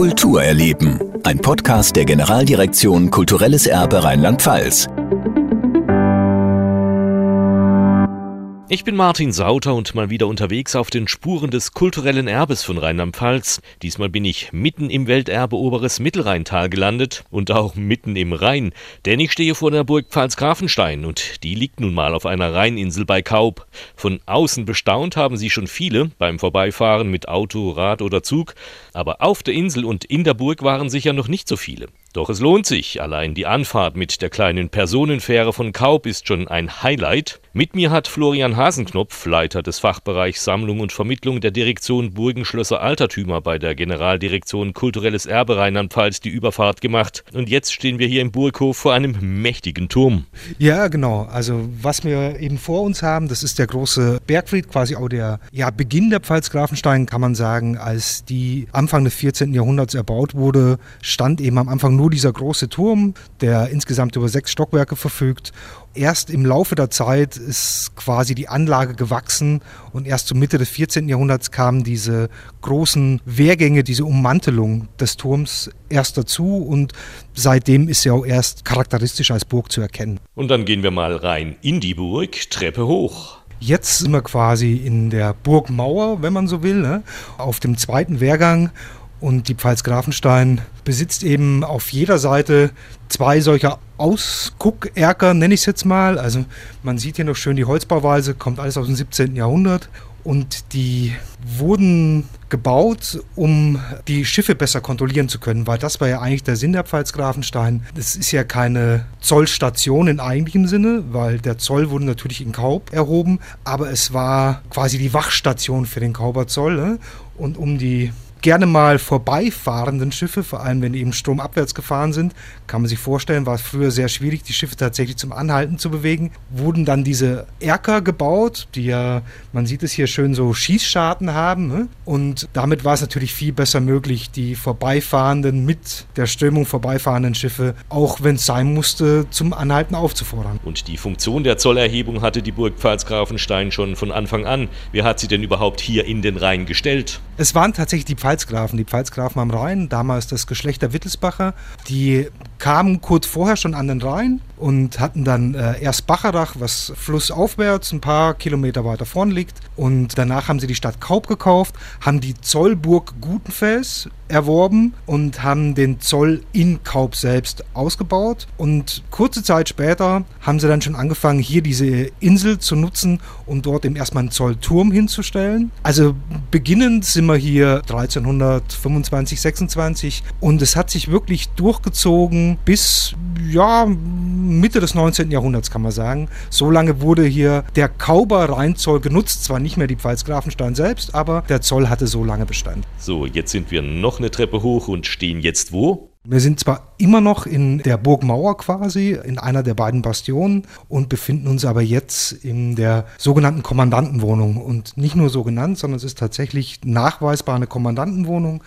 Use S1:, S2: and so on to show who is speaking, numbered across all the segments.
S1: Kultur erleben. Ein Podcast der Generaldirektion Kulturelles Erbe Rheinland-Pfalz.
S2: Ich bin Martin Sauter und mal wieder unterwegs auf den Spuren des kulturellen Erbes von Rheinland-Pfalz. Diesmal bin ich mitten im Welterbe Oberes Mittelrheintal gelandet und auch mitten im Rhein, denn ich stehe vor der Burg Pfalz-Grafenstein und die liegt nun mal auf einer Rheininsel bei Kaub. Von außen bestaunt haben sie schon viele beim Vorbeifahren mit Auto, Rad oder Zug, aber auf der Insel und in der Burg waren sicher noch nicht so viele. Doch es lohnt sich, allein die Anfahrt mit der kleinen Personenfähre von Kaub ist schon ein Highlight. Mit mir hat Florian Hasenknopf, Leiter des Fachbereichs Sammlung und Vermittlung der Direktion Burgenschlösser Altertümer bei der Generaldirektion Kulturelles Erbe Rheinland-Pfalz die Überfahrt gemacht. Und jetzt stehen wir hier im Burghof vor einem mächtigen Turm.
S3: Ja, genau. Also was wir eben vor uns haben, das ist der große Bergfried, quasi auch der ja, Beginn der Pfalz-Grafenstein, kann man sagen, als die Anfang des 14. Jahrhunderts erbaut wurde, stand eben am Anfang nur dieser große Turm, der insgesamt über sechs Stockwerke verfügt. Erst im Laufe der Zeit ist quasi die Anlage gewachsen und erst zur Mitte des 14. Jahrhunderts kamen diese großen Wehrgänge, diese Ummantelung des Turms erst dazu und seitdem ist sie auch erst charakteristisch als Burg zu erkennen.
S2: Und dann gehen wir mal rein in die Burg, Treppe hoch.
S3: Jetzt sind wir quasi in der Burgmauer, wenn man so will, ne? auf dem zweiten Wehrgang und die Pfalz Grafenstein besitzt eben auf jeder Seite zwei solcher Ausguckerker, nenne ich es jetzt mal. Also man sieht hier noch schön die Holzbauweise, kommt alles aus dem 17. Jahrhundert. Und die wurden gebaut, um die Schiffe besser kontrollieren zu können, weil das war ja eigentlich der Sinn der Pfalz Grafenstein. Das ist ja keine Zollstation in eigentlichem Sinne, weil der Zoll wurde natürlich in Kaub erhoben, aber es war quasi die Wachstation für den Kauber Zoll. Ne? Und um die gerne mal vorbeifahrenden Schiffe, vor allem wenn die eben stromabwärts gefahren sind, kann man sich vorstellen, war es früher sehr schwierig, die Schiffe tatsächlich zum Anhalten zu bewegen, wurden dann diese Erker gebaut, die ja, man sieht es hier schön so Schießscharten haben. Ne? Und damit war es natürlich viel besser möglich, die vorbeifahrenden, mit der Strömung vorbeifahrenden Schiffe, auch wenn es sein musste, zum Anhalten aufzufordern.
S2: Und die Funktion der Zollerhebung hatte die Burg Pfalz-Grafenstein schon von Anfang an. Wer hat sie denn überhaupt hier in den Rhein gestellt?
S3: Es waren tatsächlich die Pfalzgrafen, die Pfalzgrafen am Rhein, damals das Geschlecht der Wittelsbacher, die kamen kurz vorher schon an den Rhein und hatten dann äh, erst Bacharach, was flussaufwärts ein paar Kilometer weiter vorn liegt. Und danach haben sie die Stadt Kaub gekauft, haben die Zollburg Gutenfels erworben und haben den Zoll in Kaub selbst ausgebaut. Und kurze Zeit später haben sie dann schon angefangen, hier diese Insel zu nutzen, um dort eben erstmal einen Zollturm hinzustellen. Also beginnend sind wir hier 1325, 26 und es hat sich wirklich durchgezogen bis ja Mitte des 19. Jahrhunderts kann man sagen. So lange wurde hier der Kauber Rheinzoll genutzt, zwar nicht mehr die Pfalz Grafenstein selbst, aber der Zoll hatte so lange Bestand.
S2: So, jetzt sind wir noch eine Treppe hoch und stehen jetzt wo?
S3: Wir sind zwar immer noch in der Burgmauer quasi, in einer der beiden Bastionen und befinden uns aber jetzt in der sogenannten Kommandantenwohnung. Und nicht nur so genannt, sondern es ist tatsächlich nachweisbar eine Kommandantenwohnung.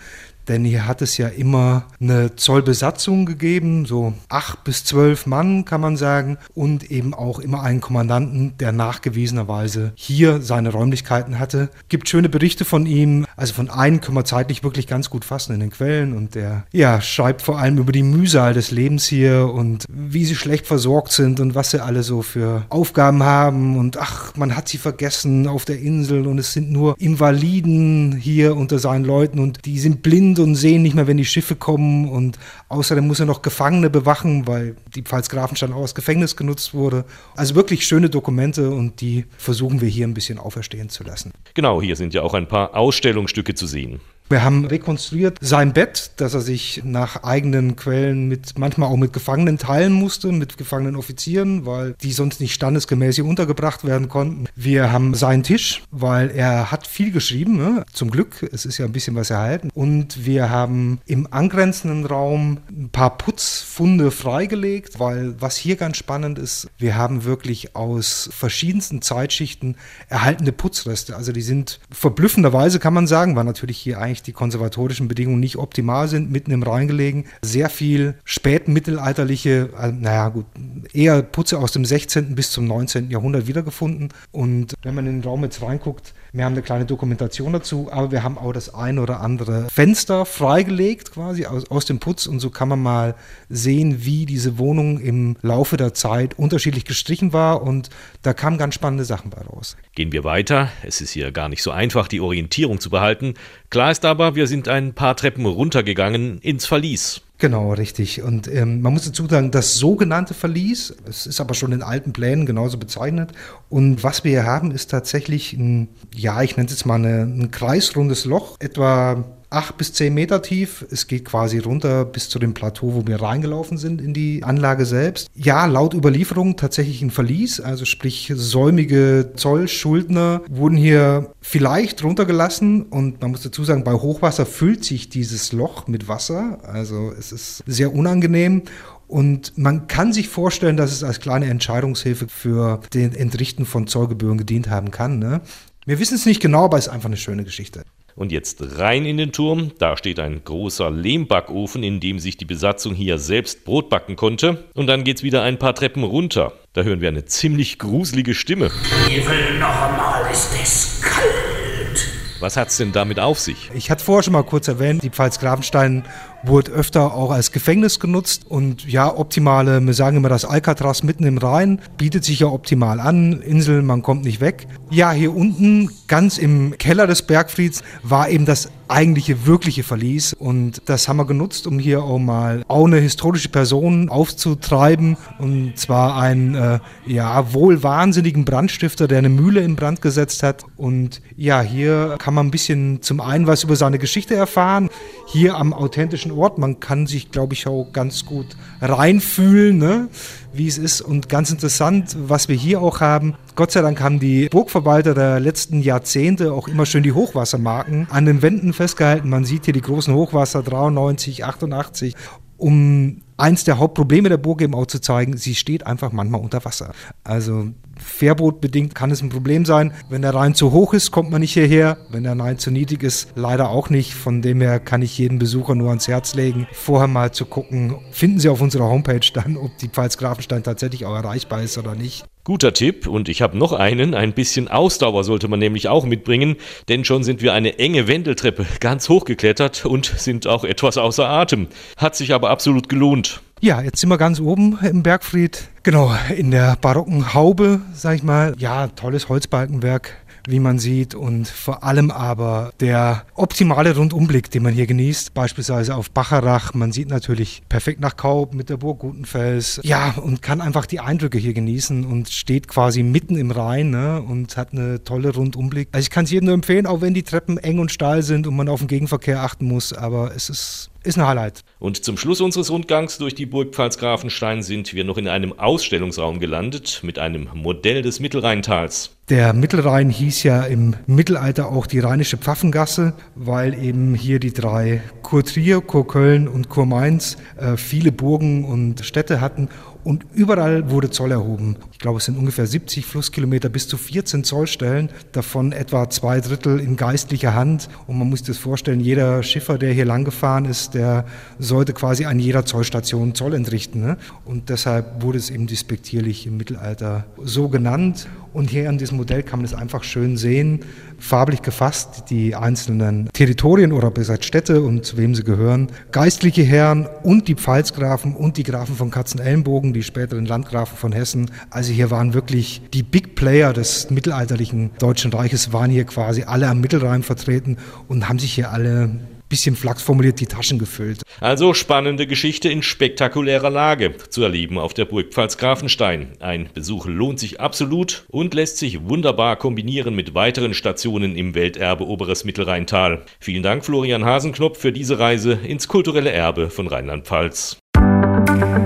S3: Denn hier hat es ja immer eine Zollbesatzung gegeben, so acht bis zwölf Mann kann man sagen, und eben auch immer einen Kommandanten, der nachgewiesenerweise hier seine Räumlichkeiten hatte. Gibt schöne Berichte von ihm, also von einem können wir zeitlich wirklich ganz gut fassen in den Quellen und der ja schreibt vor allem über die Mühsal des Lebens hier und wie sie schlecht versorgt sind und was sie alle so für Aufgaben haben und ach, man hat sie vergessen auf der Insel und es sind nur Invaliden hier unter seinen Leuten und die sind blind blind und sehen nicht mehr, wenn die Schiffe kommen. Und außerdem muss er noch Gefangene bewachen, weil die Pfalz Grafenstein auch als Gefängnis genutzt wurde. Also wirklich schöne Dokumente und die versuchen wir hier ein bisschen auferstehen zu lassen.
S2: Genau, hier sind ja auch ein paar Ausstellungsstücke zu sehen.
S3: Wir haben rekonstruiert sein Bett, dass er sich nach eigenen Quellen mit manchmal auch mit Gefangenen teilen musste, mit gefangenen Offizieren, weil die sonst nicht standesgemäß hier untergebracht werden konnten. Wir haben seinen Tisch, weil er hat viel geschrieben, ne? zum Glück, es ist ja ein bisschen was erhalten. Und wir haben im angrenzenden Raum ein paar Putzfunde freigelegt, weil was hier ganz spannend ist, wir haben wirklich aus verschiedensten Zeitschichten erhaltene Putzreste. Also die sind verblüffenderweise, kann man sagen, war natürlich hier eigentlich eigentlich die konservatorischen Bedingungen nicht optimal sind, mitten im Rhein gelegen. Sehr viel spätmittelalterliche, äh, naja gut, eher Putze aus dem 16. bis zum 19. Jahrhundert wiedergefunden. Und wenn man in den Raum jetzt reinguckt, wir haben eine kleine Dokumentation dazu, aber wir haben auch das ein oder andere Fenster freigelegt quasi aus, aus dem Putz und so kann man mal sehen, wie diese Wohnung im Laufe der Zeit unterschiedlich gestrichen war und da kamen ganz spannende Sachen bei raus.
S2: Gehen wir weiter. Es ist hier gar nicht so einfach, die Orientierung zu behalten. Klar ist aber, wir sind ein paar Treppen runtergegangen ins Verlies.
S3: Genau, richtig. Und ähm, man muss dazu sagen, das sogenannte Verlies, es ist aber schon in alten Plänen genauso bezeichnet. Und was wir hier haben, ist tatsächlich ein, ja, ich nenne es jetzt mal eine, ein kreisrundes Loch, etwa acht bis zehn Meter tief. Es geht quasi runter bis zu dem Plateau, wo wir reingelaufen sind in die Anlage selbst. Ja, laut Überlieferung tatsächlich ein Verlies, also sprich säumige Zollschuldner wurden hier vielleicht runtergelassen und man muss dazu sagen, bei Hochwasser füllt sich dieses Loch mit Wasser, also es ist sehr unangenehm und man kann sich vorstellen, dass es als kleine Entscheidungshilfe für den Entrichten von Zollgebühren gedient haben kann. Ne? Wir wissen es nicht genau, aber es ist einfach eine schöne Geschichte.
S2: Und jetzt rein in den Turm. Da steht ein großer Lehmbackofen, in dem sich die Besatzung hier selbst Brot backen konnte. Und dann geht's wieder ein paar Treppen runter. Da hören wir eine ziemlich gruselige Stimme.
S4: Teufel noch einmal ist es kalt.
S2: Was hat's denn damit auf sich?
S3: Ich hatte vorher schon mal kurz erwähnt, die Pfalz Gravenstein wurde öfter auch als Gefängnis genutzt und ja, optimale, wir sagen immer das Alcatraz mitten im Rhein, bietet sich ja optimal an, Insel, man kommt nicht weg. Ja, hier unten, ganz im Keller des Bergfrieds, war eben das eigentliche, wirkliche Verlies und das haben wir genutzt, um hier auch mal auch eine historische Person aufzutreiben und zwar einen, äh, ja, wohl wahnsinnigen Brandstifter, der eine Mühle in Brand gesetzt hat und ja, hier kann man ein bisschen zum einen was über seine Geschichte erfahren, hier am authentischen Ort. Man kann sich, glaube ich, auch ganz gut reinfühlen, ne? wie es ist. Und ganz interessant, was wir hier auch haben. Gott sei Dank haben die Burgverwalter der letzten Jahrzehnte auch immer schön die Hochwassermarken an den Wänden festgehalten. Man sieht hier die großen Hochwasser 93, 88 um eins der Hauptprobleme der Burg eben auch zu zeigen, sie steht einfach manchmal unter Wasser. Also Fährbootbedingt kann es ein Problem sein. Wenn der Rhein zu hoch ist, kommt man nicht hierher. Wenn der Rhein zu niedrig ist, leider auch nicht. Von dem her kann ich jeden Besucher nur ans Herz legen, vorher mal zu gucken, finden Sie auf unserer Homepage dann, ob die Pfalz Grafenstein tatsächlich auch erreichbar ist oder nicht.
S2: Guter Tipp und ich habe noch einen, ein bisschen Ausdauer sollte man nämlich auch mitbringen, denn schon sind wir eine enge Wendeltreppe ganz hochgeklettert und sind auch etwas außer Atem. Hat sich aber absolut gelohnt.
S3: Ja, jetzt sind wir ganz oben im Bergfried. Genau, in der barocken Haube, sag ich mal. Ja, tolles Holzbalkenwerk wie man sieht und vor allem aber der optimale Rundumblick, den man hier genießt, beispielsweise auf Bacharach. Man sieht natürlich perfekt nach Kaub mit der Burg Gutenfels. Ja, und kann einfach die Eindrücke hier genießen und steht quasi mitten im Rhein ne, und hat eine tolle Rundumblick. Also ich kann es jedem nur empfehlen, auch wenn die Treppen eng und steil sind und man auf den Gegenverkehr achten muss, aber es ist ist ein Highlight.
S2: Und zum Schluss unseres Rundgangs durch die Burg Pfalz-Grafenstein sind wir noch in einem Ausstellungsraum gelandet mit einem Modell des Mittelrheintals.
S3: Der Mittelrhein hieß ja im Mittelalter auch die Rheinische Pfaffengasse, weil eben hier die drei Kurtrier, Kurköln und Kurmainz äh, viele Burgen und Städte hatten und überall wurde Zoll erhoben. Ich glaube, es sind ungefähr 70 Flusskilometer bis zu 14 Zollstellen, davon etwa zwei Drittel in geistlicher Hand. Und man muss sich das vorstellen, jeder Schiffer, der hier langgefahren ist, der sollte quasi an jeder Zollstation Zoll entrichten. Ne? Und deshalb wurde es eben despektierlich im Mittelalter so genannt. Und hier an diesem Modell kann man es einfach schön sehen, farblich gefasst, die einzelnen Territorien oder besser Städte und zu wem sie gehören, geistliche Herren und die Pfalzgrafen und die Grafen von Katzenellenbogen, die späteren Landgrafen von Hessen. Also hier waren wirklich die Big Player des mittelalterlichen Deutschen Reiches, waren hier quasi alle am Mittelrhein vertreten und haben sich hier alle bisschen flachs formuliert die Taschen gefüllt.
S2: Also spannende Geschichte in spektakulärer Lage zu erleben auf der Burg Pfalz-Grafenstein. Ein Besuch lohnt sich absolut und lässt sich wunderbar kombinieren mit weiteren Stationen im Welterbe Oberes Mittelrheintal. Vielen Dank Florian Hasenknopf für diese Reise ins kulturelle Erbe von Rheinland-Pfalz.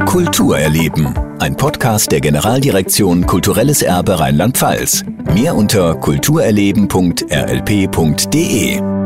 S1: Kultur erleben. Ein Podcast der Generaldirektion Kulturelles Erbe Rheinland-Pfalz. Mehr unter kulturerleben.rlp.de.